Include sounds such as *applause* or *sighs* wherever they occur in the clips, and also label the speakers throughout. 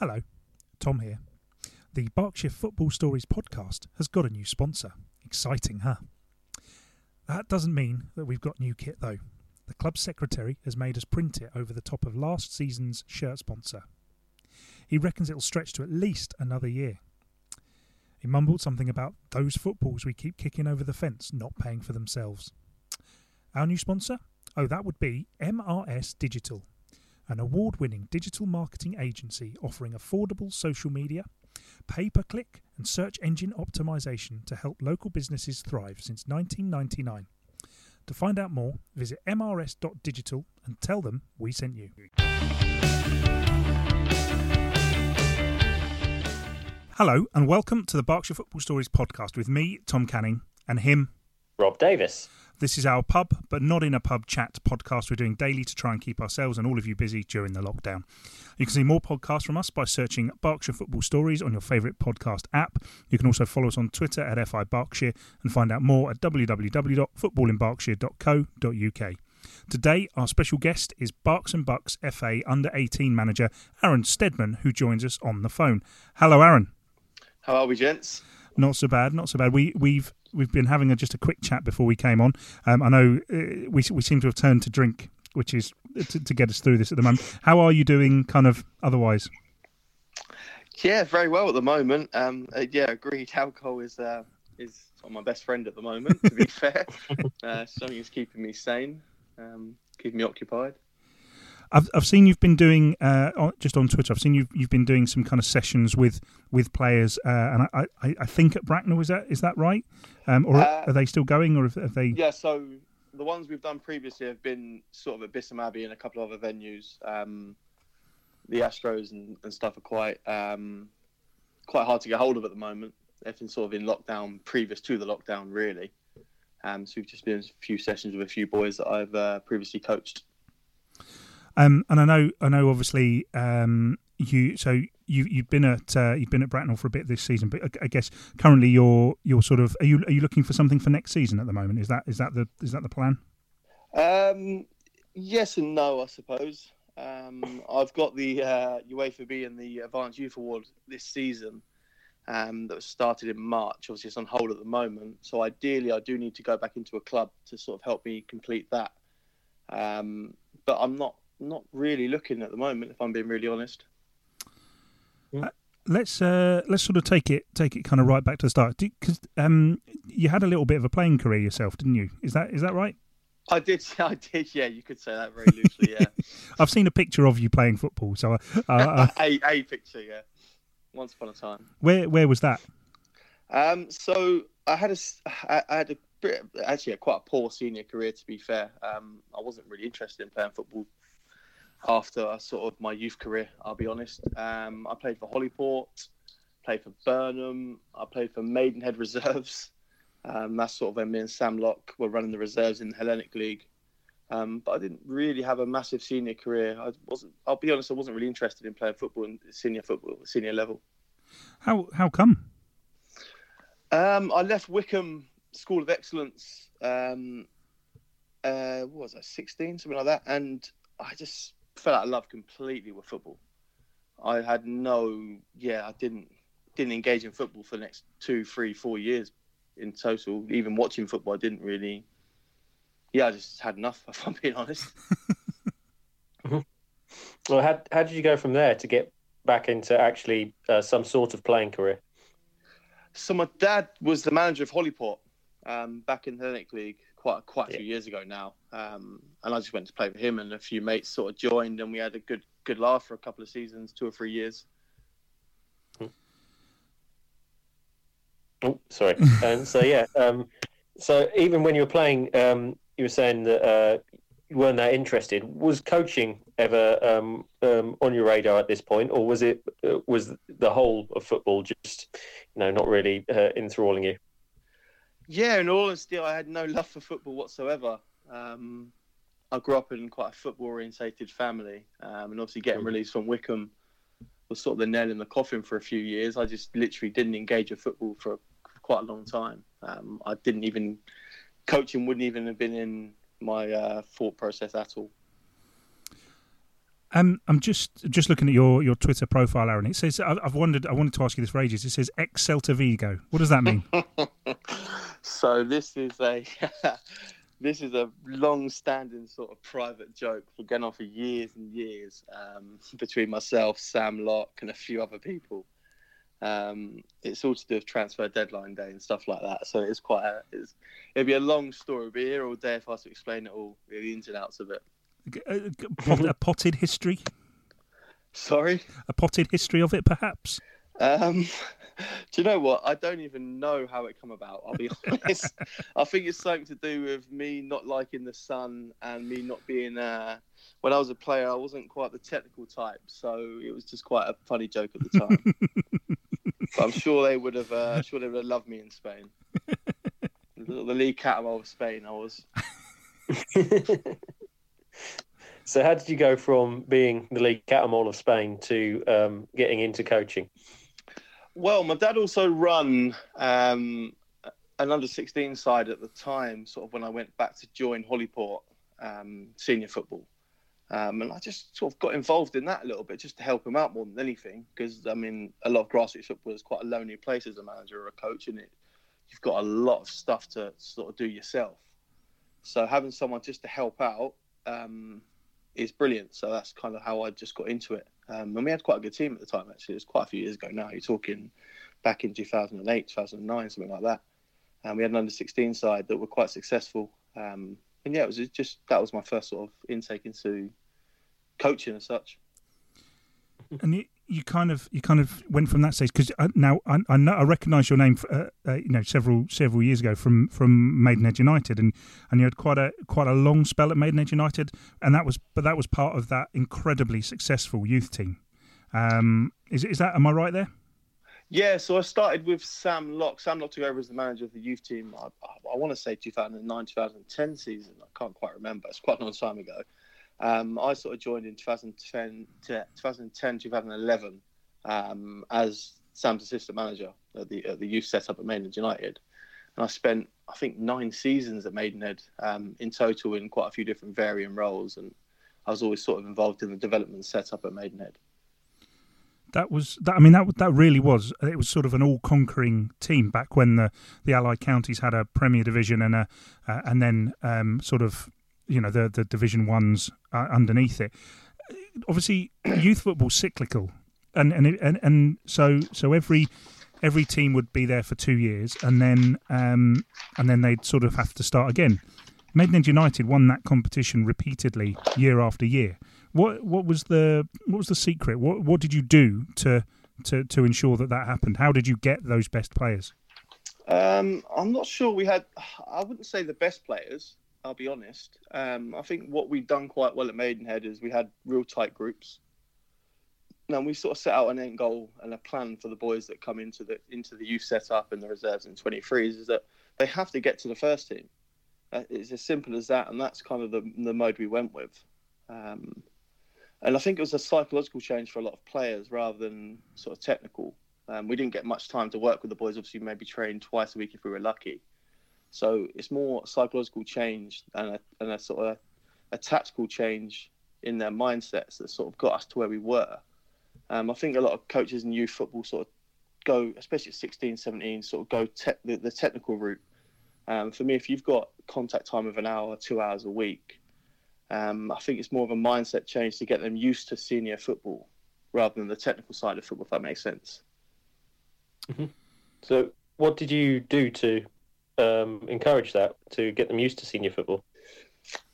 Speaker 1: Hello, Tom here. The Berkshire Football Stories podcast has got a new sponsor. Exciting, huh? That doesn't mean that we've got new kit though. The club secretary has made us print it over the top of last season's shirt sponsor. He reckons it'll stretch to at least another year. He mumbled something about those footballs we keep kicking over the fence not paying for themselves. Our new sponsor? Oh, that would be MRS Digital an award winning digital marketing agency offering affordable social media, pay per click, and search engine optimization to help local businesses thrive since 1999. To find out more, visit mrs.digital and tell them we sent you. Hello, and welcome to the Berkshire Football Stories podcast with me, Tom Canning, and him,
Speaker 2: Rob Davis.
Speaker 1: This is our pub, but not in a pub chat podcast we're doing daily to try and keep ourselves and all of you busy during the lockdown. You can see more podcasts from us by searching Berkshire Football Stories on your favourite podcast app. You can also follow us on Twitter at FI Berkshire and find out more at www.footballinberkshire.co.uk. Today, our special guest is Berks and Bucks FA Under 18 manager Aaron Stedman, who joins us on the phone. Hello, Aaron.
Speaker 3: How are we, gents?
Speaker 1: Not so bad, not so bad. We we've we've been having a, just a quick chat before we came on. Um, I know uh, we we seem to have turned to drink, which is to, to, get us through this at the moment. How are you doing, kind of otherwise?
Speaker 3: Yeah, very well at the moment. Um, uh, yeah, agreed. Alcohol is uh, is my best friend at the moment. To be *laughs* fair, *laughs* uh, something is keeping me sane, um, keeping me occupied.
Speaker 1: I've I've seen you've been doing uh, just on Twitter. I've seen you've you've been doing some kind of sessions with with players, uh, and I, I, I think at Bracknell is that is that right? Um, or uh, are they still going, or have they?
Speaker 3: Yeah, so the ones we've done previously have been sort of at Bisham Abbey and a couple of other venues. Um, the Astros and, and stuff are quite um, quite hard to get hold of at the moment. They've been sort of in lockdown previous to the lockdown, really. Um, so we've just been in a few sessions with a few boys that I've uh, previously coached.
Speaker 1: Um, and I know, I know, obviously, um, you. So you you've been at uh, you've been at Bracknell for a bit this season, but I, I, guess currently you're you're sort of are you are you looking for something for next season at the moment? Is that is that the is that the plan?
Speaker 3: Um, yes and no, I suppose. Um, I've got the uh, UEFA B and the Advanced Youth Award this season. Um, that was started in March. Obviously, it's on hold at the moment. So ideally, I do need to go back into a club to sort of help me complete that. Um, but I'm not not really looking at the moment, if I'm being really honest.
Speaker 1: Uh, let's uh, let's sort of take it take it kind of right back to the start because um, you had a little bit of a playing career yourself, didn't you? Is that is that right?
Speaker 3: I did, *laughs* I did. Yeah, you could say that very loosely. Yeah, *laughs*
Speaker 1: I've seen a picture of you playing football, so
Speaker 3: uh, *laughs* a a picture, yeah. Once upon a time.
Speaker 1: Where where was that?
Speaker 3: Um, so I had a I had a actually a quite a poor senior career to be fair. Um, I wasn't really interested in playing football after sort of my youth career. I'll be honest. Um, I played for Holyport, played for Burnham. I played for Maidenhead *laughs* Reserves. Um, that's sort of when me and Sam Locke were running the reserves in the Hellenic League. Um, but I didn't really have a massive senior career. I wasn't. I'll be honest. I wasn't really interested in playing football in senior football, senior level.
Speaker 1: How how come?
Speaker 3: Um, I left Wycombe School of Excellence. Um, uh, what was I? Sixteen, something like that, and I just fell out of love completely with football. I had no, yeah, I didn't didn't engage in football for the next two, three, four years in total. Even watching football, I didn't really. Yeah, I just had enough. *laughs* If I'm being honest. *laughs*
Speaker 2: well, how how did you go from there to get back into actually uh, some sort of playing career?
Speaker 3: So my dad was the manager of Holyport um, back in the Hellenic League, quite quite a yeah. few years ago now. Um, and I just went to play with him, and a few mates sort of joined, and we had a good good laugh for a couple of seasons, two or three years.
Speaker 2: Oh, sorry. and *laughs* so yeah, um, so even when you were playing, um, you were saying that uh, you weren't that interested. Was coaching ever um, um, on your radar at this point, or was it uh, was the whole of football just you know not really uh, enthralling you?
Speaker 3: Yeah, in all honesty, I had no love for football whatsoever. Um, I grew up in quite a football orientated family, um, and obviously getting released from Wycombe was sort of the nail in the coffin for a few years. I just literally didn't engage with football for, for quite a long time. Um, I didn't even coaching wouldn't even have been in my uh, thought process at all.
Speaker 1: Um, I'm just just looking at your, your Twitter profile, Aaron. It says I've wondered. I wanted to ask you this for ages. It says ex Celta Vigo. What does that mean? *laughs*
Speaker 3: so this is a *laughs* this is a long-standing sort of private joke for going on for years and years um, between myself, Sam Locke, and a few other people. Um, it's all to do with transfer deadline day and stuff like that. So it's quite a, it's, it'd be a long story. We'd be here all day if I was to explain it all, the ins and outs of it.
Speaker 1: A, *laughs* a potted history?
Speaker 3: Sorry?
Speaker 1: A potted history of it, perhaps?
Speaker 3: Um, *laughs* do you know what? I don't even know how it come about. I'll be *laughs* honest. I think it's something to do with me not liking the sun and me not being. Uh, when I was a player, I wasn't quite the technical type, so it was just quite a funny joke at the time. but I'm sure they would have. Uh, sure they would have loved me in Spain. the, the League Catamol of Spain, I was.
Speaker 2: So, how did you go from being the League Catamol of Spain to um, getting into coaching?
Speaker 3: Well, my dad also run um, an under 16 side at the time, sort of when I went back to join Holyport um, senior football. Um, and I just sort of got involved in that a little bit just to help him out more than anything. Because, I mean, a lot of grassroots football is quite a lonely place as a manager or a coach, and it you've got a lot of stuff to sort of do yourself. So having someone just to help out um, is brilliant. So that's kind of how I just got into it. Um, and we had quite a good team at the time, actually. It was quite a few years ago now. You're talking back in 2008, 2009, something like that. And we had an under 16 side that were quite successful. Um, and yeah, it was just that was my first sort of intake into coaching as such.
Speaker 1: And you, you kind of you kind of went from that stage because now I, I know I recognise your name, uh, uh, you know, several several years ago from from Maidenhead United, and and you had quite a quite a long spell at Maidenhead United, and that was but that was part of that incredibly successful youth team. Um, is is that am I right there?
Speaker 3: Yeah, so I started with Sam Locke. Sam Locke took over as the manager of the youth team. I, I, I want to say 2009 2010 season. I can't quite remember. It's quite a long time ago. Um, I sort of joined in 2010, 2010 2011 um, as Sam's assistant manager at the, at the youth setup at Maidenhead United. And I spent, I think, nine seasons at Maidenhead um, in total in quite a few different varying roles. And I was always sort of involved in the development setup at Maidenhead.
Speaker 1: That was that. I mean, that that really was. It was sort of an all-conquering team back when the, the Allied counties had a Premier Division and a uh, and then um, sort of you know the the Division ones uh, underneath it. Obviously, *clears throat* youth football cyclical, and and and and so so every every team would be there for two years, and then um, and then they'd sort of have to start again. Maidenhead United won that competition repeatedly, year after year. What what was the what was the secret? What what did you do to to to ensure that that happened? How did you get those best players?
Speaker 3: Um, I'm not sure we had. I wouldn't say the best players. I'll be honest. Um, I think what we've done quite well at Maidenhead is we had real tight groups. Now we sort of set out an end goal and a plan for the boys that come into the into the youth setup and the reserves and 23s is that they have to get to the first team. Uh, it's as simple as that, and that's kind of the the mode we went with. Um, and I think it was a psychological change for a lot of players rather than sort of technical. Um, we didn't get much time to work with the boys. Obviously, maybe train twice a week if we were lucky. So it's more psychological change and a, and a sort of a tactical change in their mindsets that sort of got us to where we were. Um, I think a lot of coaches in youth football sort of go, especially at 16, 17, sort of go te- the, the, technical route. Um, for me, if you've got contact time of an hour, two hours a week, um, I think it's more of a mindset change to get them used to senior football rather than the technical side of football, if that makes sense.
Speaker 2: Mm-hmm. So, what did you do to um, encourage that to get them used to senior football?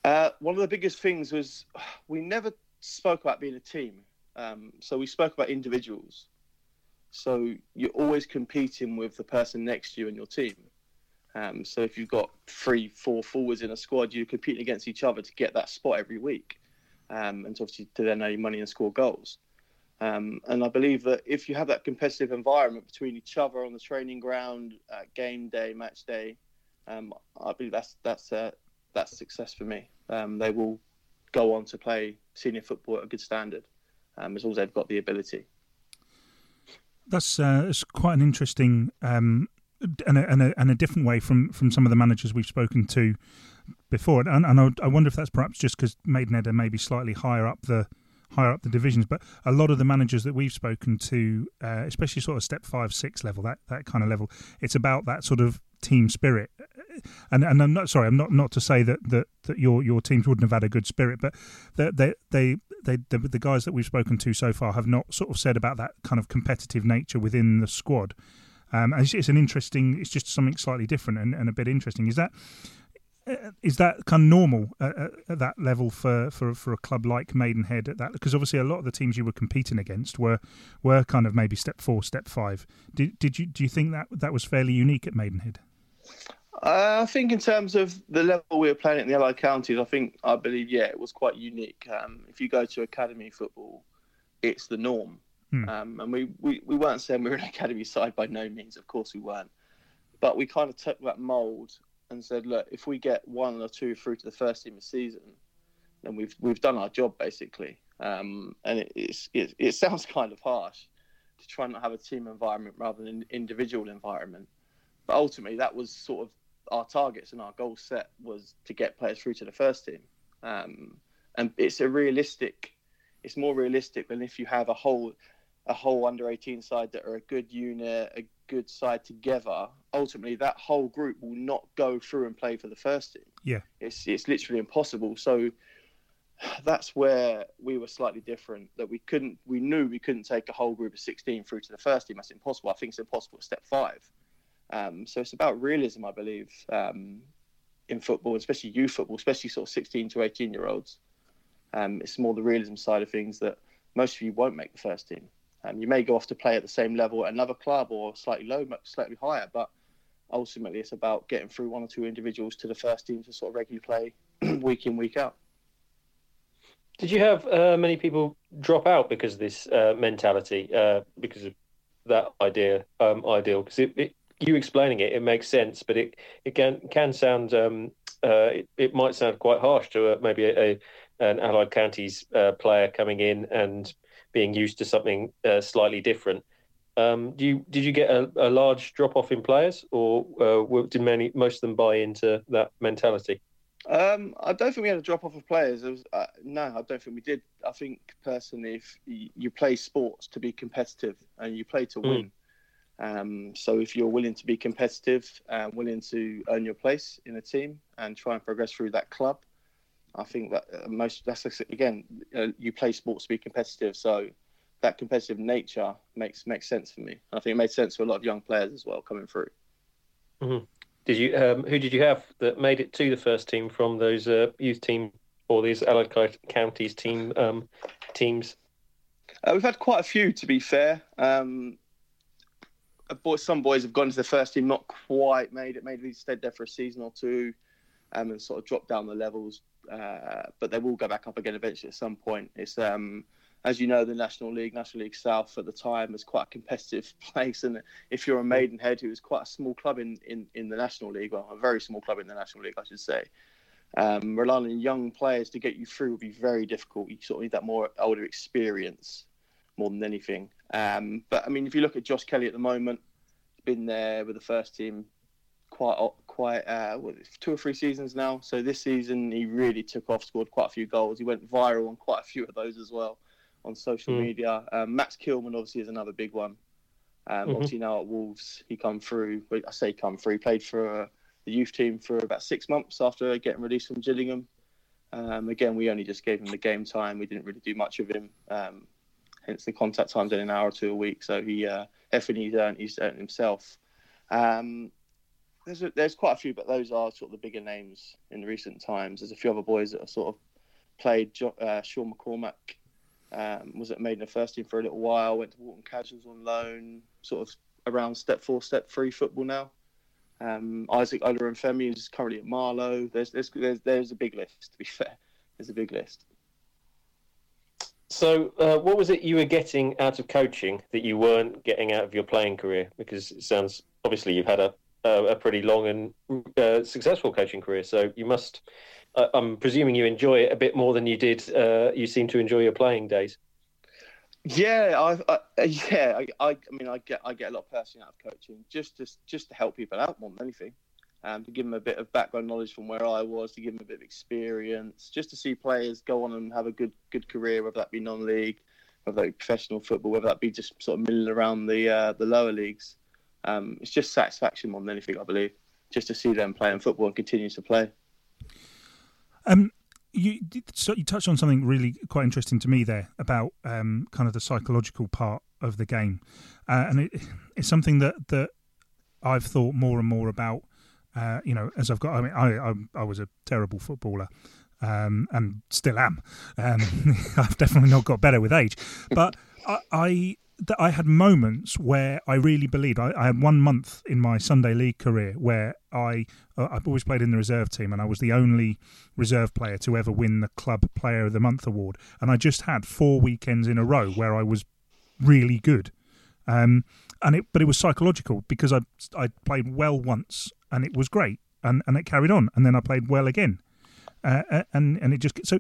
Speaker 3: Uh, one of the biggest things was we never spoke about being a team. Um, so we spoke about individuals. So you're always competing with the person next to you in your team. Um, so if you've got three, four forwards in a squad, you're competing against each other to get that spot every week, um, and to obviously to then earn money and score goals. Um, and I believe that if you have that competitive environment between each other on the training ground, game day, match day, um, I believe that's that's uh, that's success for me. Um, they will go on to play senior football at a good standard um, as long as they've got the ability.
Speaker 1: That's uh, it's quite an interesting um, and, a, and, a, and a different way from, from some of the managers we've spoken to before. And, and I, I wonder if that's perhaps just because Maidenhead are maybe slightly higher up the higher up the divisions. But a lot of the managers that we've spoken to, uh, especially sort of step five, six level, that that kind of level, it's about that sort of team spirit. And and I'm not sorry, I'm not not to say that that, that your your teams wouldn't have had a good spirit, but they they they, they the, the guys that we've spoken to so far have not sort of said about that kind of competitive nature within the squad. Um, it's, it's, an interesting. It's just something slightly different and, and a bit interesting. Is that is that kind of normal at, at, that level for, for, for a club like Maidenhead at that? Because obviously a lot of the teams you were competing against were were kind of maybe step four, step five. Did did you do you think that that was fairly unique at Maidenhead?
Speaker 3: Uh, I think in terms of the level we were playing at in the Allied counties, I think I believe yeah it was quite unique. Um, if you go to academy football, it's the norm, hmm. um, and we, we we weren't saying we were an *laughs* academy side by no means. Of course we weren't, but we kind of took that mould and said, look, if we get one or two through to the first team of season, then we've we've done our job basically. Um, and it, it, it sounds *laughs* kind of harsh to try and have a team environment rather than an individual environment. But ultimately, that was sort of our targets and our goal set was to get players through to the first team. Um, and it's a realistic, it's more realistic than if you have a whole a whole under 18 side that are a good unit, a good side together, ultimately that whole group will not go through and play for the first team.
Speaker 1: Yeah,
Speaker 3: it's it's literally impossible. So that's where we were slightly different. That we couldn't, we knew we couldn't take a whole group of 16 through to the first team. That's impossible. I think it's impossible at step five. Um, so it's about realism, I believe, um, in football, especially youth football, especially sort of 16 to 18 year olds. Um, it's more the realism side of things that most of you won't make the first team. Um, you may go off to play at the same level at another club or slightly low, slightly higher, but ultimately it's about getting through one or two individuals to the first team to sort of regularly play *clears throat* week in, week out.
Speaker 2: Did you have uh, many people drop out because of this uh, mentality, uh, because of that idea, um, ideal? Because it, it, you explaining it, it makes sense, but it it can can sound um, uh, it, it might sound quite harsh to a, maybe a, a, an Allied Counties uh, player coming in and being used to something uh, slightly different. Um, do you did you get a, a large drop off in players, or uh, did many most of them buy into that mentality?
Speaker 3: Um, I don't think we had a drop off of players. Was, uh, no, I don't think we did. I think personally, if you play sports to be competitive and you play to hmm. win, mm. um, so if you're willing to be competitive and willing to earn your place in a team and try and progress through that club, I think that uh, most that's again uh, you play sports to be competitive, so that competitive nature makes makes sense for me. I think it made sense for a lot of young players as well coming through.
Speaker 2: Mm-hmm. Did you um, who did you have that made it to the first team from those uh, youth team or these allied counties team um, teams?
Speaker 3: Uh, we've had quite a few, to be fair. Um, some boys have gone to the first team, not quite made it. Maybe stayed there for a season or two, um, and sort of dropped down the levels uh, but they will go back up again eventually at some point. It's um, as you know, the National League, National League South at the time was quite a competitive *laughs* place, and if you're a Maidenhead, who was quite a small club in, in, in the National League, well, a very small club in the National League, I should say. Um, relying on young players to get you through would be very difficult. You sort of need that more older experience more than anything. Um, but I mean, if you look at Josh Kelly at the moment, he's been there with the first team quite quite uh, two or three seasons now. So this season he really took off, scored quite a few goals. He went viral on quite a few of those as well on social mm. media. Um, Max Kilman obviously is another big one. Um, mm-hmm. Obviously now at Wolves he come through. I say come through. He played for uh, the youth team for about six months after getting released from Gillingham. Um, again, we only just gave him the game time. We didn't really do much of him. Um, hence the contact times in an hour or two a week. So he uh, definitely earned, he's earned himself. Um, there's a, there's quite a few, but those are sort of the bigger names in recent times. There's a few other boys that have sort of played. Uh, Sean McCormack um, was at Maiden first team for a little while. Went to Walton Casuals on loan, sort of around step four, step three football now. Um, Isaac Olorunfemi is currently at Marlow. There's, there's there's there's a big list. To be *laughs* fair, there's a big list.
Speaker 2: So, uh, what was it you were getting out of coaching that you weren't getting out of your playing career? Because it sounds obviously you've had a uh, a pretty long and uh, successful coaching career. So you must, uh, I'm presuming you enjoy it a bit more than you did. Uh, you seem to enjoy your playing days.
Speaker 3: Yeah, I, I yeah, I, I, I, mean, I get I get a lot of personally out of coaching just to just to help people out more than anything. um, to give them a bit of background knowledge from where I was, to give them a bit of experience, just to see players go on and have a good good career, whether that be non-league, whether that be professional football, whether that be just sort of milling around the uh, the lower leagues. Um, it's just satisfaction more than anything, I believe, just to see them playing football and continue to play.
Speaker 1: Um, you so you touched on something really quite interesting to me there about um, kind of the psychological part of the game, uh, and it, it's something that that I've thought more and more about. Uh, you know, as I've got, I mean, I I, I was a terrible footballer. Um, and still am. Um, *laughs* I've definitely not got better with age, but I, I that I had moments where I really believed. I, I, had one month in my Sunday league career where I uh, I've always played in the reserve team, and I was the only reserve player to ever win the club player of the month award. And I just had four weekends in a row where I was really good. Um, and it, but it was psychological because I I played well once and it was great, and and it carried on, and then I played well again, uh, uh, and and it just so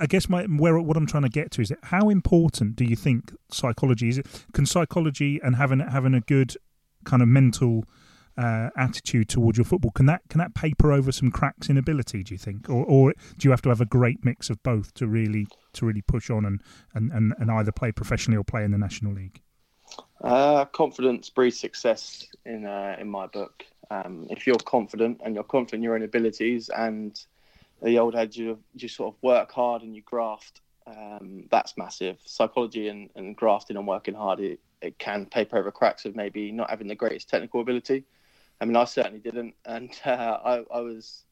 Speaker 1: I guess my where what I'm trying to get to is how important do you think psychology is? Can psychology and having having a good kind of mental uh, attitude towards your football can that can that paper over some cracks in ability? Do you think, or or do you have to have a great mix of both to really to really push on and and, and, and either play professionally or play in the national league?
Speaker 3: Uh, confidence breeds success in uh, in my book. Um, if you're confident and you're confident in your own abilities and the old adage of you sort of work hard and you graft. Um, that's massive. Psychology and, and grafting and working hard, it, it can paper over cracks of maybe not having the greatest technical ability. I mean, I certainly didn't, and *laughs* uh, I, I was,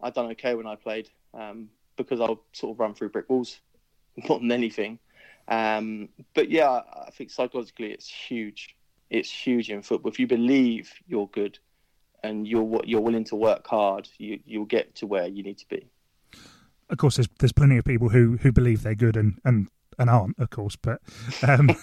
Speaker 3: I done okay when I played um, because I'll sort of run through brick walls *laughs* more than anything. Um, but yeah, I think psychologically it's huge. It's huge in football. If you believe you're good, and you're you're willing to work hard, you you'll get to where you need to be.
Speaker 1: Of course, there's there's plenty of people who who believe they're good and and and aren't, of course. But um, *laughs*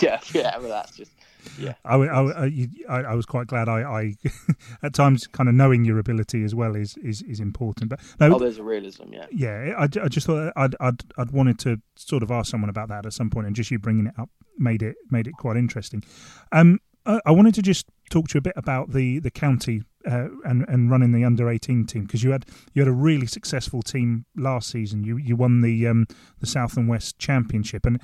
Speaker 3: yeah, yeah, well, that's just yeah. I,
Speaker 1: I, I, I, was quite glad. I, I *laughs* at times kind of knowing your ability as well is is, is important. But
Speaker 3: no, oh, there's a realism, yeah.
Speaker 1: Yeah, I, I just thought I'd, I'd I'd wanted to sort of ask someone about that at some point, and just you bringing it up made it made it quite interesting. Um, I wanted to just talk to you a bit about the the county uh, and and running the under eighteen team because you had you had a really successful team last season. You you won the um, the South and West Championship, and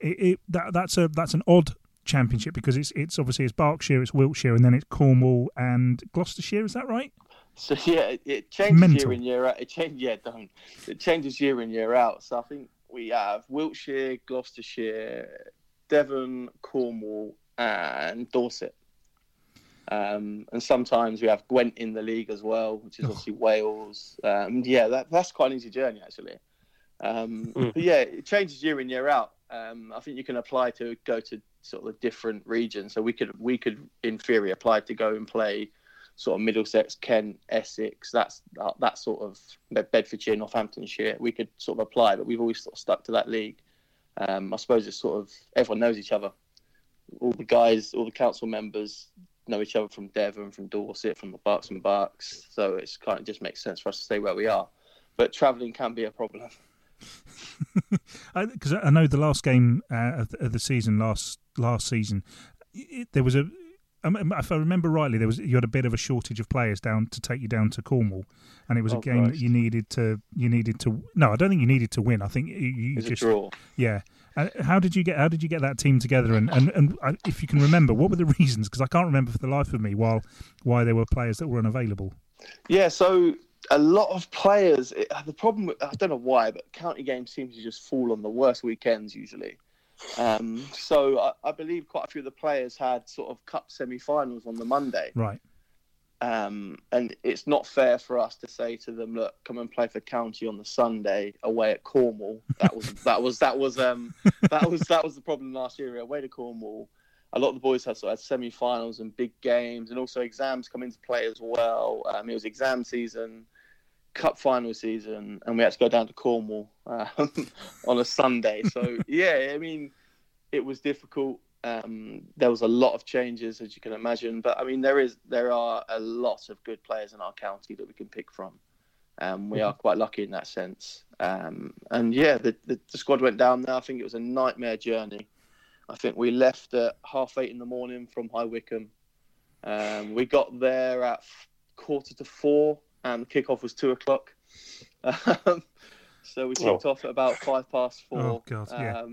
Speaker 1: it, it, that that's a that's an odd championship because it's it's obviously it's Berkshire, it's Wiltshire, and then it's Cornwall and Gloucestershire. Is that right?
Speaker 3: So yeah, it changes Mental. year in year out. It changes, yeah, don't. It changes year in year out. So I think we have Wiltshire, Gloucestershire, Devon, Cornwall, and Dorset. Um, and sometimes we have Gwent in the league as well, which is oh. obviously Wales. Um, yeah, that, that's quite an easy journey actually. Um, mm. But yeah, it changes year in year out. Um, I think you can apply to go to sort of different regions. So we could we could in theory apply to go and play sort of Middlesex, Kent, Essex. That's uh, that sort of Bedfordshire, Northamptonshire. We could sort of apply, but we've always sort of stuck to that league. Um, I suppose it's sort of everyone knows each other all the guys, all the council members know each other from Devon, from Dorset, from the Barks and Barks. So it's kind of just makes sense for us to stay where we are. But travelling can be a problem.
Speaker 1: Because *laughs* I, I, know the last game uh, of, the season, last last season, it, there was a. If I remember rightly, there was you had a bit of a shortage of players down to take you down to Cornwall, and it was oh, a game Christ. that you needed to you needed to. No, I don't think you needed to win. I think you, you just
Speaker 3: draw.
Speaker 1: Yeah, uh, how did you get? How did you get that team together? And and, and uh, if you can remember, what were the reasons? Because I can't remember for the life of me while why there were players that were unavailable.
Speaker 3: Yeah, so a lot of players. It, the problem, I don't know why, but county games seem to just fall on the worst weekends usually. Um, so I, I, believe quite a few of the players had sort of cup semi-finals on the Monday.
Speaker 1: Right.
Speaker 3: Um, and it's not fair for us to say to them, "Look, come and play for County on the Sunday away at Cornwall." That was *laughs* that was that was um, that was that was the problem last year. Away to Cornwall, a lot of the boys had sort of had semi-finals and big games, and also exams come into play as well. Um, it was exam season, cup final season, and we had to go down to Cornwall um, *laughs* on a Sunday. So yeah, I mean, it was difficult. Um, there was a lot of changes, as you can imagine, but I mean, there is there are a lot of good players in our county that we can pick from. Um, we mm-hmm. are quite lucky in that sense. Um, and yeah, the, the, the, squad went down there. I think it was a nightmare journey. I think we left at half eight in the morning from High Wycombe. Um, we got there at quarter to four, and the kickoff was two o'clock. *laughs* Um, so we kicked oh. off at about five past four.
Speaker 1: Oh God, yeah.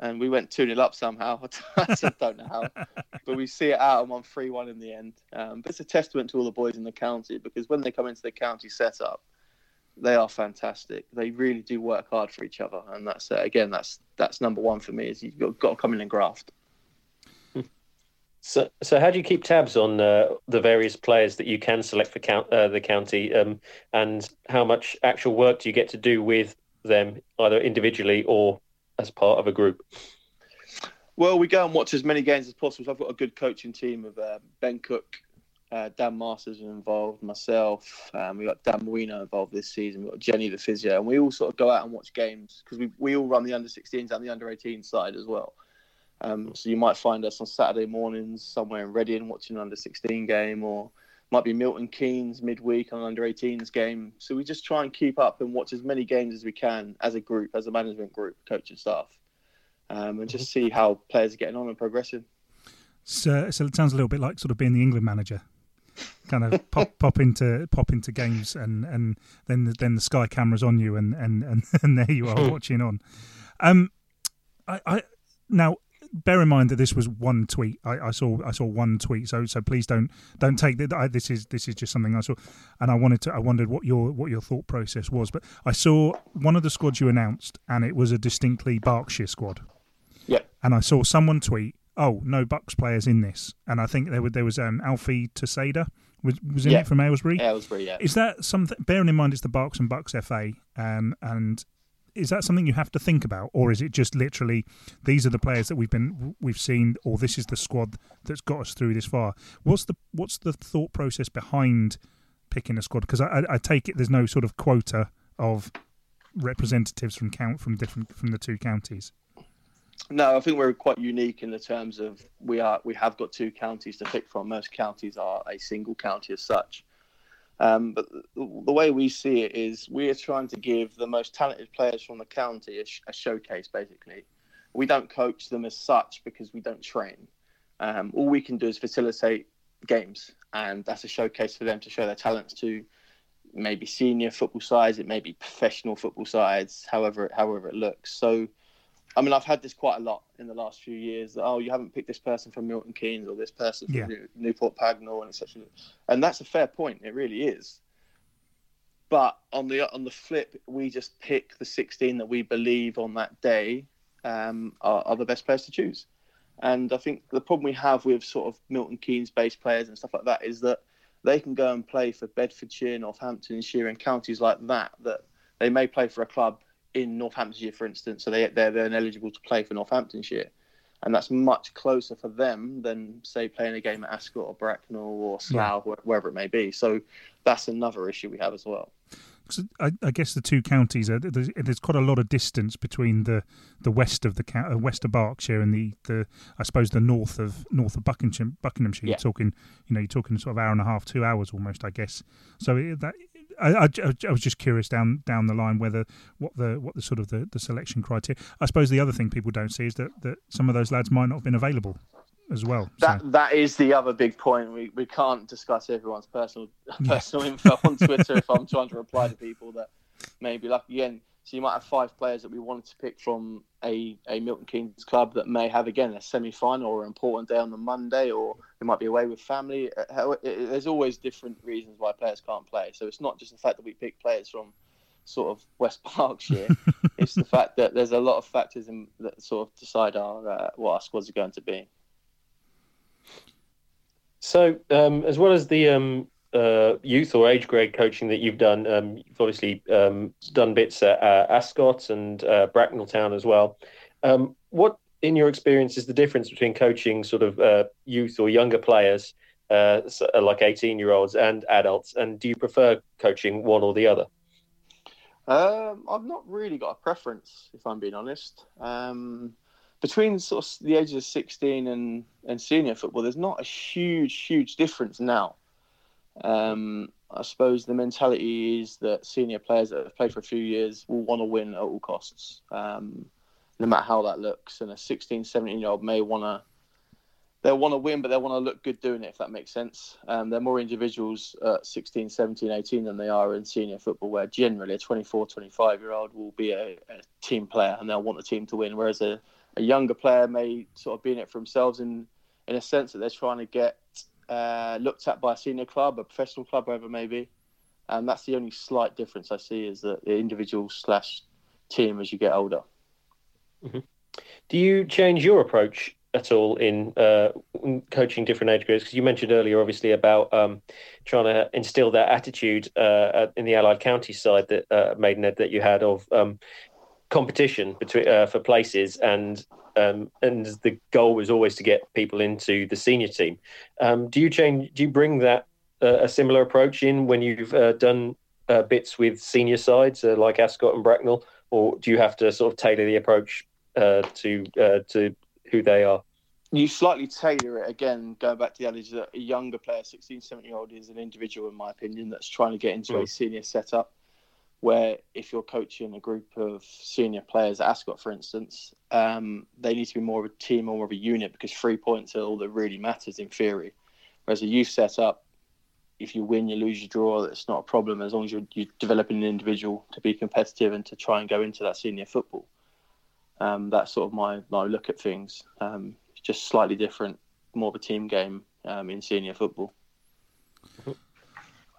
Speaker 3: And we went 2 0 up somehow. *laughs* I don't know how. *laughs* but we see it out and won 3 1 in the end. Um, but it's a testament to all the boys in the county because when they come into the county setup, they are fantastic. They really do work hard for each other. And that's, uh, again, that's that's number one for me is you've got, got to come in and graft.
Speaker 2: So, so how do you keep tabs on uh, the various players that you can select for count, uh, the county, um, and how much actual work do you get to do with them, either individually or as part of a group?
Speaker 3: Well, we go and watch as many games as possible. So I've got a good coaching team of uh, Ben Cook, uh, Dan Masters involved, myself. Um, we got Dan Marino involved this season. We got Jenny the physio, and we all sort of go out and watch games because we we all run the under 16s and the under 18 side as well. Um, so you might find us on Saturday mornings somewhere in Reading watching an under 16 game, or might be Milton Keynes midweek on under 18s game. So we just try and keep up and watch as many games as we can as a group, as a management group, coach and staff, um, and just see how players are getting on and progressing.
Speaker 1: So, so it sounds a little bit like sort of being the England manager, kind of pop *laughs* pop into pop into games, and and then then the Sky cameras on you, and and and, *laughs* and there you are *laughs* watching on. Um, I, I now bear in mind that this was one tweet. I, I, saw I saw one tweet, so so please don't don't take that. I, this is this is just something I saw, and I wanted to. I wondered what your what your thought process was. But I saw one of the squads you announced, and it was a distinctly Berkshire squad.
Speaker 3: Yeah.
Speaker 1: And I saw someone tweet, "Oh, no Bucks players in this," and I think there was there was um, Alfie Toseda was was in
Speaker 3: yeah.
Speaker 1: it from Aylesbury.
Speaker 3: Aylesbury, yeah.
Speaker 1: Is that something? Bearing in mind it's the Berks and Bucks FA, um, and is that something you have to think about, or is it just literally these are the players that we've been we've seen, or this is the squad that's got us through this far? What's the what's the thought process behind picking a squad? Because I, I, take it there's no sort of quota of representatives from count from different from the two counties.
Speaker 3: No, I think we're quite unique in the terms of we are we have got two counties to pick from. Most counties are a single county as such. Um, but the way we see it is we are trying to give the most talented players from the county a, sh- a showcase, basically. We don't coach them as such because we don't train. Um, all we can do is facilitate games, and that's a showcase for them to show their talents to maybe senior football sides, it may be professional football sides, however, however it looks. So I mean, I've had this quite a lot in the last few years. That, oh, you haven't picked this person from Milton Keynes or this person from yeah. Newport Pagnell, and etc. And that's a fair point. It really is. But on the on the flip, we just pick the 16 that we believe on that day um, are, are, the best players to choose. And I think the problem we have with sort of Milton Keynes based players and stuff like that is that they can go and play for Bedfordshire, Northamptonshire, and counties like that. That they may play for a club in Northamptonshire, for instance, so they they're then eligible to play for Northamptonshire, and that's much closer for them than say playing a game at Ascot or Bracknell or Slough, yeah. wherever it may be. So that's another issue we have as well.
Speaker 1: I, I, guess the two counties are there's, there's, quite a lot of distance between the, the west of the uh, west of Berkshire and the, the I suppose the north of north of Buckinghamshire. Buckinghamshire. Yeah. You're talking you know you're talking sort of hour and a half, two hours almost, I guess. So that I, I, I, was just curious down down the line whether what the what the sort of the, the selection criteria. I suppose the other thing people don't see is that, that some of those lads might not have been available as well.
Speaker 3: That so. that is the other big point. We we can't discuss everyone's personal yeah. personal info on Twitter if I'm trying to reply to people that maybe like again so you might have five players that we wanted to pick from a, a Milton Keynes club that may have again a semi final or an important day on the Monday, or they might be away with family. Uh, there's always different reasons why players can't play. So it's not just the fact that we pick players from sort of West *laughs* Berkshire. it's the fact that there's a lot of factors in, that sort of decide our uh, what our squads are going to be.
Speaker 2: So, um, as well as the um, uh, youth or age grade coaching that you've done, um, you've obviously um, done bits at uh, Ascot and uh, Bracknell Town as well. Um, what, in your experience, is the difference between coaching sort of uh, youth or younger players, uh, uh, like 18 year olds, and adults? And do you prefer coaching one or the other?
Speaker 3: Um, I've not really got a preference, if I'm being honest. Um, between sort of the ages of 16 and, and senior football, there's not a huge, huge difference now. Um, I suppose the mentality is that senior players that have played for a few years will want to win at all costs, um, no matter how that looks. And a 16, 17 year old may want to they'll want to win, but they'll want to look good doing it, if that makes sense. Um, they're more individuals at 16, 17, 18 than they are in senior football, where generally a 24, 25 year old will be a, a, team player and they'll want the team to win, whereas a, a, younger player may sort of be in it for themselves in, in a sense that they're trying to get uh, looked at by a senior club, a professional club, wherever it may be. And that's the only slight difference I see is that the individual slash team as you get older.
Speaker 2: Mm-hmm. Do you change your approach at all in uh, coaching different age groups? Because you mentioned earlier, obviously, about um, trying to instill that attitude uh, in the Allied County side that uh, Maidenhead that you had of um, competition between uh, for places, and um, and the goal was always to get people into the senior team. Um, do you change? Do you bring that uh, a similar approach in when you've uh, done bits with senior sides like Ascot and Bracknell, or do you have to sort of tailor the approach to to who they are.
Speaker 3: You slightly tailor it again, going back to the adage that a younger player, 16, 17 year old, is an individual, in my opinion, that's trying to get into mm. a senior setup. Where if you're coaching a group of senior players at Ascot, for instance, um, they need to be more of a team or more of a unit because three points are all that really matters in theory. Whereas a youth setup, if you win, you lose, you draw, it's not a problem as long as you're, you're developing an individual to be competitive and to try and go into that senior football. Um, that's sort of my, my look at things. Um, just slightly different, more of a team game um, in senior football.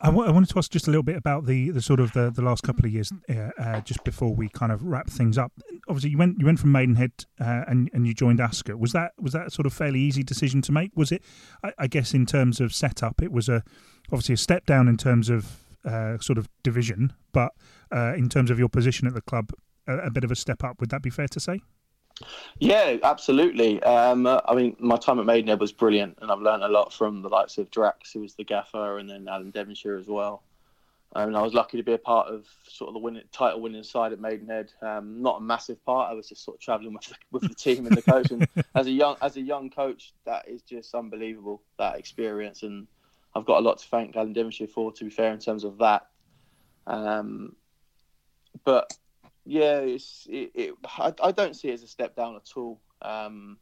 Speaker 1: I, w- I wanted to ask just a little bit about the, the sort of the, the last couple of years, uh, uh, just before we kind of wrap things up. Obviously, you went you went from Maidenhead uh, and and you joined Ascot. Was that was that sort of fairly easy decision to make? Was it? I, I guess in terms of setup, it was a obviously a step down in terms of uh, sort of division, but uh, in terms of your position at the club, a, a bit of a step up. Would that be fair to say?
Speaker 3: Yeah, absolutely. Um, I mean, my time at Maidenhead was brilliant, and I've learned a lot from the likes of Drax, who was the gaffer, and then Alan Devonshire as well. I mean, I was lucky to be a part of sort of the winning, title winning side at Maidenhead. Um, not a massive part. I was just sort of travelling with the, with the team and the coach. And *laughs* as a young as a young coach, that is just unbelievable that experience. And I've got a lot to thank Alan Devonshire for. To be fair, in terms of that. Um, but yeah, it's it, it I, I, don't see it as a step down at all um,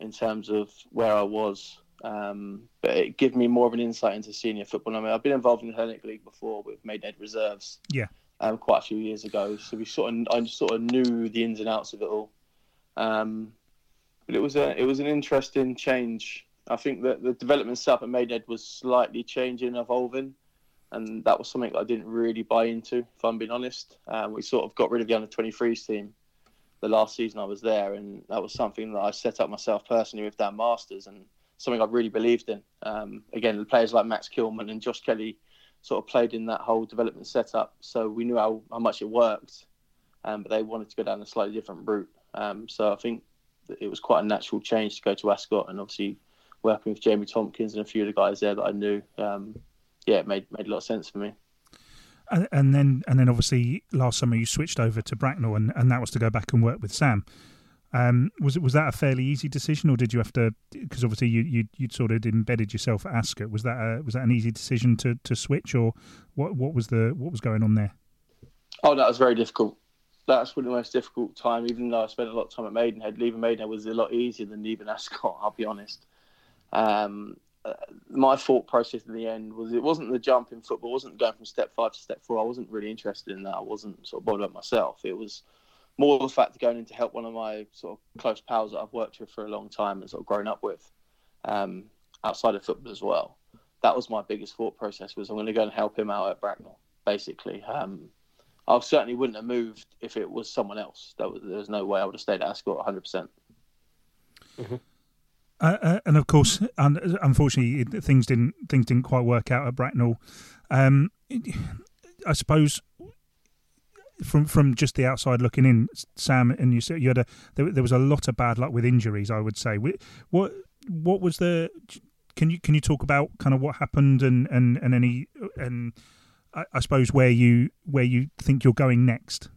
Speaker 3: in terms of where I was. Um, but it gave me more of an insight into senior football. I mean, I've been involved in the Hellenic League before with Maidenhead Reserves.
Speaker 1: Yeah.
Speaker 3: Um, quite a few years ago, so we sort of I sort of knew the ins and outs of it all. Um, but it was a it was an interesting change. I think that the development stuff at Maidenhead was slightly changing, evolving and that was something I didn't really buy into, if I'm being honest. Um, we sort of got rid of the under 23s team the last season I was there, and that was something that I set up myself personally with Dan Masters, and something I really believed in. Um, again, the players like Max Kilman and Josh Kelly sort of played in that whole development setup, so we knew how, how much it worked, um, but they wanted to go down a slightly different route. Um, so I think it was quite a natural change to go to Ascot, and obviously working with Jamie Tompkins and a few of the guys there that I knew. Yeah, it made made a lot of sense for me.
Speaker 1: And, and then and then obviously last summer you switched over to Bracknell, and, and that was to go back and work with Sam. Um, was it was that a fairly easy decision, or did you have to? Because obviously you you would sort of embedded yourself at Ascot. Was that a, was that an easy decision to, to switch, or what what was the what was going on there?
Speaker 3: Oh, that was very difficult. That's probably the most difficult time. Even though I spent a lot of time at Maidenhead, leaving Maidenhead was a lot easier than leaving Ascot. I'll be honest. Um, my thought process in the end was it wasn't the jump in football, wasn't going from step five to step four. I wasn't really interested in that. I wasn't sort of bothered about myself. It was more the fact of going in to help one of my sort of close pals that I've worked with for a long time and sort of grown up with, um, outside of football as well. That was my biggest thought process was I'm going to go and help him out at Bracknell, basically. Um, I certainly wouldn't have moved if it was someone else. Was, there was no way I would have stayed at Ascot 100%. percent
Speaker 1: mm hmm uh, uh, and of course, un- unfortunately, things didn't things didn't quite work out at Bracknell. Um, I suppose from from just the outside looking in, Sam, and you said you had a there, there, was a lot of bad luck with injuries. I would say. What what was the? Can you can you talk about kind of what happened and and and any and I, I suppose where you where you think you're going next?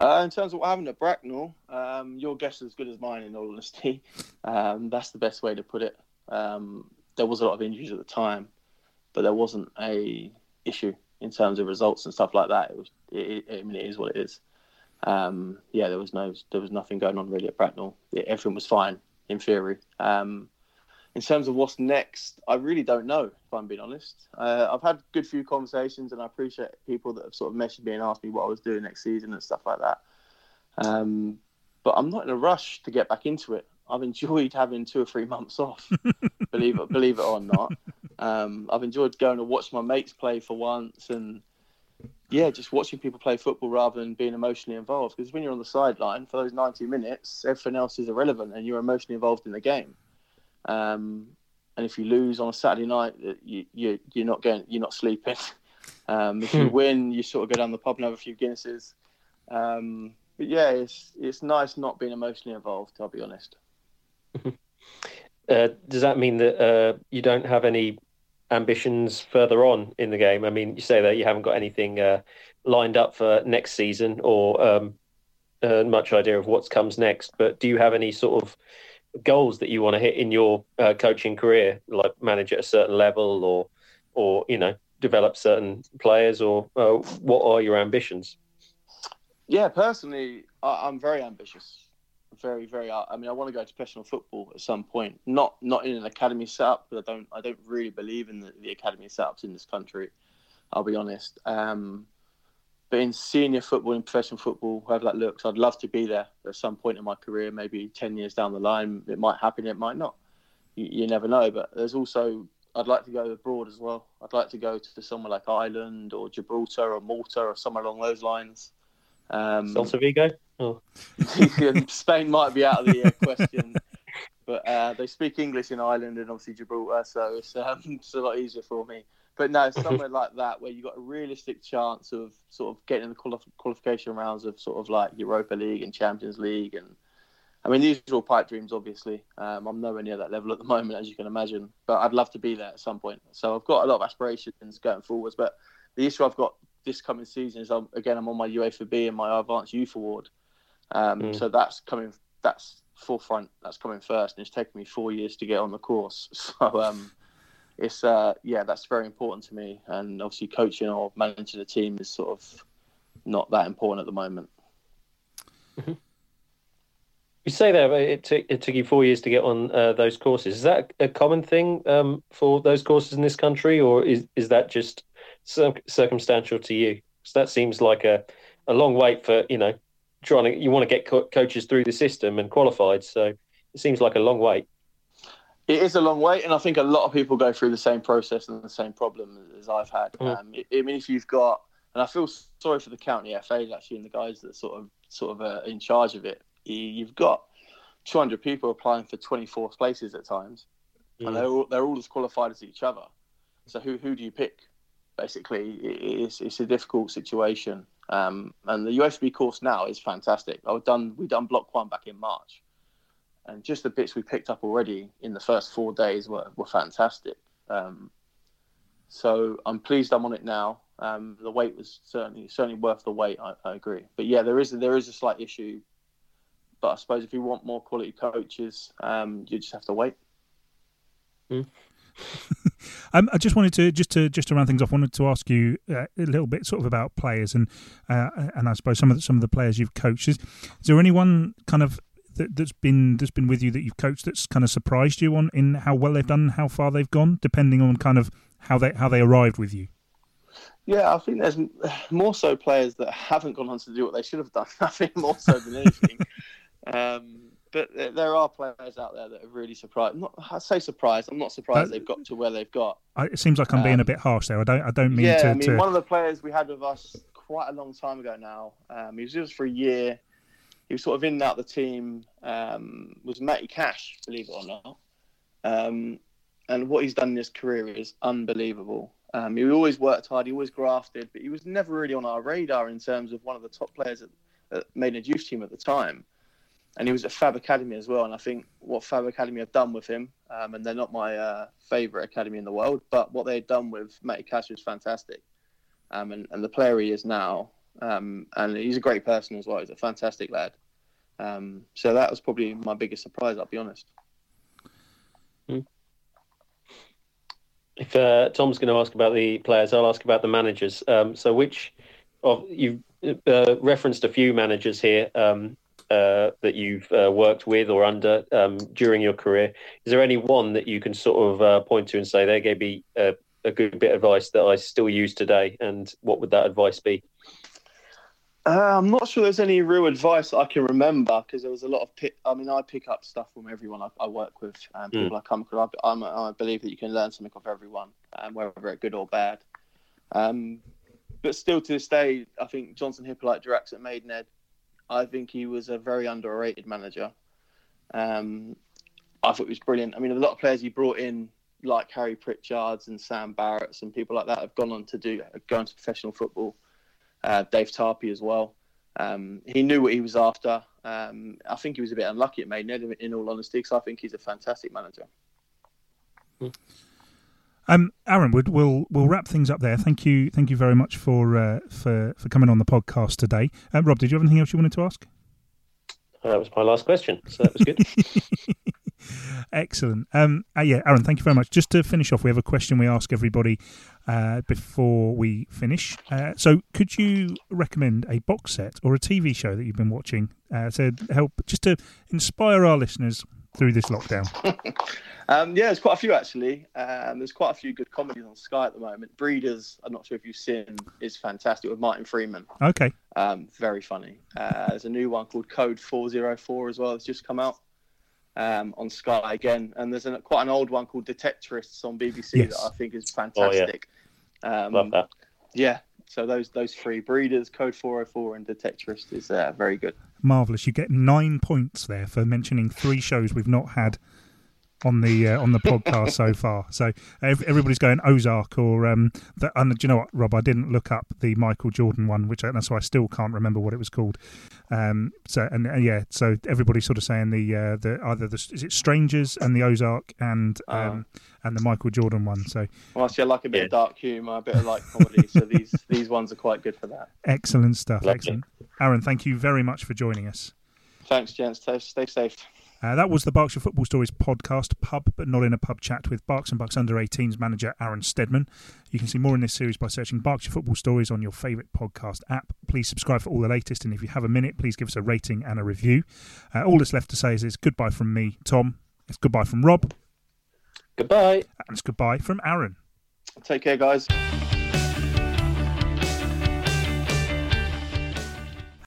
Speaker 3: Uh, in terms of what happened at Bracknell, um, your guess is as good as mine, in all honesty. Um, that's the best way to put it. Um, there was a lot of injuries at the time, but there wasn't a issue in terms of results and stuff like that. It was, it, it, I mean, it is what it is. Um, yeah, there was no, there was nothing going on really at Bracknell. It, everything was fine in theory. Um, in terms of what's next, I really don't know. If I'm being honest, uh, I've had a good few conversations, and I appreciate people that have sort of messaged me and asked me what I was doing next season and stuff like that. Um, but I'm not in a rush to get back into it. I've enjoyed having two or three months off, *laughs* believe it believe it or not. Um, I've enjoyed going to watch my mates play for once, and yeah, just watching people play football rather than being emotionally involved. Because when you're on the sideline for those 90 minutes, everything else is irrelevant, and you're emotionally involved in the game. Um, and if you lose on a Saturday night, uh, you, you you're not going, you're not sleeping. *laughs* Um, if you
Speaker 2: Hmm.
Speaker 3: win, you sort of go down the pub and have a few Guinnesses. Um, but yeah, it's it's nice not being emotionally involved. I'll be honest. *laughs*
Speaker 2: Uh, does that mean that uh, you don't have any ambitions further on in the game? I mean, you say that you haven't got anything uh, lined up for next season or um, uh, much idea of what comes next, but do you have any sort of goals that you want to hit in your uh, coaching career, like manage at a certain level or, or you know, develop certain players, or uh, what are your ambitions?
Speaker 3: Yeah, personally, I, I'm very ambitious. Very, very. I mean, I want to go to professional football at some point. Not not in an academy setup, because I don't. I don't really believe in the, the academy setups in this country. I'll be honest. Um, but in senior football, in professional football, however that looks, I'd love to be there at some point in my career. Maybe ten years down the line, it might happen. It might not. You, you never know. But there's also I'd like to go abroad as well. I'd like to go to somewhere like Ireland or Gibraltar or Malta or somewhere along those lines. Um,
Speaker 2: Celta Vigo? *laughs*
Speaker 3: Spain might be out of the uh, question, *laughs* but uh, they speak English in Ireland and obviously Gibraltar, so it's, um, *laughs* it's a lot easier for me. But no, *laughs* somewhere like that where you've got a realistic chance of sort of getting in the quali- qualification rounds of sort of like Europa League and Champions League. And I mean, these are all pipe dreams, obviously. Um, I'm nowhere near that level at the *laughs* moment, as you can imagine, but I'd love to be there at some point. So I've got a lot of aspirations going forwards. But the issue I've got this coming season is, I'm, again, I'm on my UEFA B and my Advanced Youth Award. Um,
Speaker 2: Mm.
Speaker 3: So that's coming. That's forefront. That's coming first, and it's taken me four years to get on the course. *laughs* So um, it's uh, yeah, that's very important to me. And obviously, coaching or managing a team is sort of not that important at the moment.
Speaker 2: You say that it took it took you four years to get on uh, those courses. Is that a common thing um, for those courses in this country, or is is that just cir- circumstantial to you? 'Cause that seems like a, a long wait for you know trying to you want to get co- coaches through the system and qualified. So it seems like a long wait.
Speaker 3: It is a long wait, and I think a lot of people go through the same process and the same problem as I've had.
Speaker 2: Mm.
Speaker 3: Um, I mean, if you've got, and I feel sorry for the county FAs actually, and the guys that sort of sort of uh, in charge of it. You- You've got 200 people applying for 24 places at times, and they're all, they're all as qualified as each other. So who who do you pick? Basically, it's it's a difficult situation. Um, and the UEFA B course now is fantastic. I've done we done block one back in March, and just the bits we picked up already in the first four days were were fantastic. Um, so I'm pleased I'm on it now. Um, the wait was certainly certainly worth the wait. I, I agree. But yeah, there is there is a slight issue. But I suppose if you want more quality coaches, um, you just have to wait. *laughs*
Speaker 1: Um, I just wanted to just to just to round things off. Wanted to ask you uh, a little bit sort of about players and uh, and I suppose some of the, some of the players you've coached. Is, is there anyone kind of that, that's been that's been with you that you've coached that's kind of surprised you on in how well they've done, how far they've gone, depending on kind of how they how they arrived with you?
Speaker 3: Yeah, I think there's *sighs* more so players that haven't gone on to do what they should have done. *laughs* I think more so than anything. *laughs* um, but there- are players out there that are really surprised. Not, I say surprised. I'm not surprised
Speaker 1: Uh,
Speaker 3: they've got to where they've got.
Speaker 1: I, it seems like I'm being a
Speaker 3: Um,
Speaker 1: bit harsh there. I don't I don't mean
Speaker 3: yeah,
Speaker 1: to.
Speaker 3: I mean,
Speaker 1: to
Speaker 3: one of the players we had with us quite a long time ago now. Um, he was with us for a year. He was sort of in and out the team. Um, was Matty Cash, believe it or not. Um, and what he's done in his career is unbelievable. Um, he always worked hard. He always grafted, but he was never really on our radar in terms of one of the top players that, that made a youth team at the time. And he was at Fab Academy as well. And I think what Fab Academy have done with him, um, and they're not my uh, favourite academy in the world, but what they've done with Matty Cash was fantastic. Um, and, and the player he is now, um, and he's a great person as well. He's a fantastic lad. Um, so that was probably my biggest surprise. I'll be honest.
Speaker 2: If uh, Tom's going to ask about the players, I'll ask about the managers. Um, so, which of you've uh, referenced a few managers here, um, uh, that you've uh, worked with or under um, during your career. Is there any one that you can sort of uh, point to and say they gave me a, a, good bit of advice that I still use today? And what would that advice be?
Speaker 3: Uh, I'm not sure there's any real advice I can remember because there was a lot of pick. I mean, I pick up stuff from everyone I, I work with and people mm. I come across. I, I, believe that you can learn something off everyone, um, whether it's good or bad. Um, but still, to this day, I think Johnson Hippolyte Durax at Maidenhead. I think he was a very underrated manager. Um, I thought he was brilliant. I mean, a lot of players he brought in, like Harry Pritchards and Sam Barratts and people like that, have gone on to do go into professional football uh, Dave Tarpey as well. Um, he knew what he was after. Um, I think he was a bit unlucky at Maidenhead, in all honesty, because I think he's a fantastic manager.
Speaker 1: Um, Aaron, we'll, we'll we'll wrap things up there. Thank you, thank you very much for uh, for for coming on the podcast today. Uh, Rob, did you have anything else you wanted to ask?
Speaker 2: that was my last question, so that was good. *laughs*
Speaker 1: Excellent. Um, uh, yeah, Aaron, thank you very much. Just to finish off, we have a question we ask everybody uh, before we finish. Uh, so, could you recommend a box set or a TV show that you've been watching uh, to help just to inspire our listeners through this lockdown? *laughs*
Speaker 3: um, yeah, there's quite a few actually. Um, there's quite a few good comedies on Sky at the moment. Breeders, I'm not sure if you've seen, is fantastic with Martin Freeman.
Speaker 1: Okay.
Speaker 3: Um, very funny. Uh, there's a new one called Code 404 as well. It's just come out um, on Sky again, and there's a, quite an old one called Detectorists on BBC yes. that I think is fantastic.
Speaker 2: Oh, yeah. Um, Love that.
Speaker 3: Yeah, so those those three breeders, Code 404 and Detectorist is uh, very good.
Speaker 1: Marvelous. You get nine points there for mentioning three shows we've not had on the uh, on the *laughs* podcast so far. So everybody's going Ozark or um, the, and do you know what, Rob? I didn't look up the Michael Jordan one, which that's why I still can't remember what it was called. Um, so and uh, yeah, so everybody's sort of saying the uh, the either the is it Strangers and the Ozark and uh. um, and the Michael Jordan one. So
Speaker 3: well, see, I like a bit yeah. of dark humour, a bit of light comedy. so these *laughs* these ones are quite good for that.
Speaker 1: Excellent stuff. Excellent, Aaron. Thank you very much for joining us.
Speaker 3: Thanks, gents. Stay, stay safe.
Speaker 1: Uh, that was the Berkshire Football Stories podcast, pub but not in a pub chat with Berks and Bucks under 18s manager Aaron Stedman. You can see more in this series by searching Berkshire Football Stories on your favourite podcast app. Please subscribe for all the latest, and if you have a minute, please give us a rating and a review. Uh, all that's left to say is it's goodbye from me, Tom. It's goodbye from Rob.
Speaker 2: Goodbye.
Speaker 1: And it's goodbye from Aaron.
Speaker 3: Take care, guys.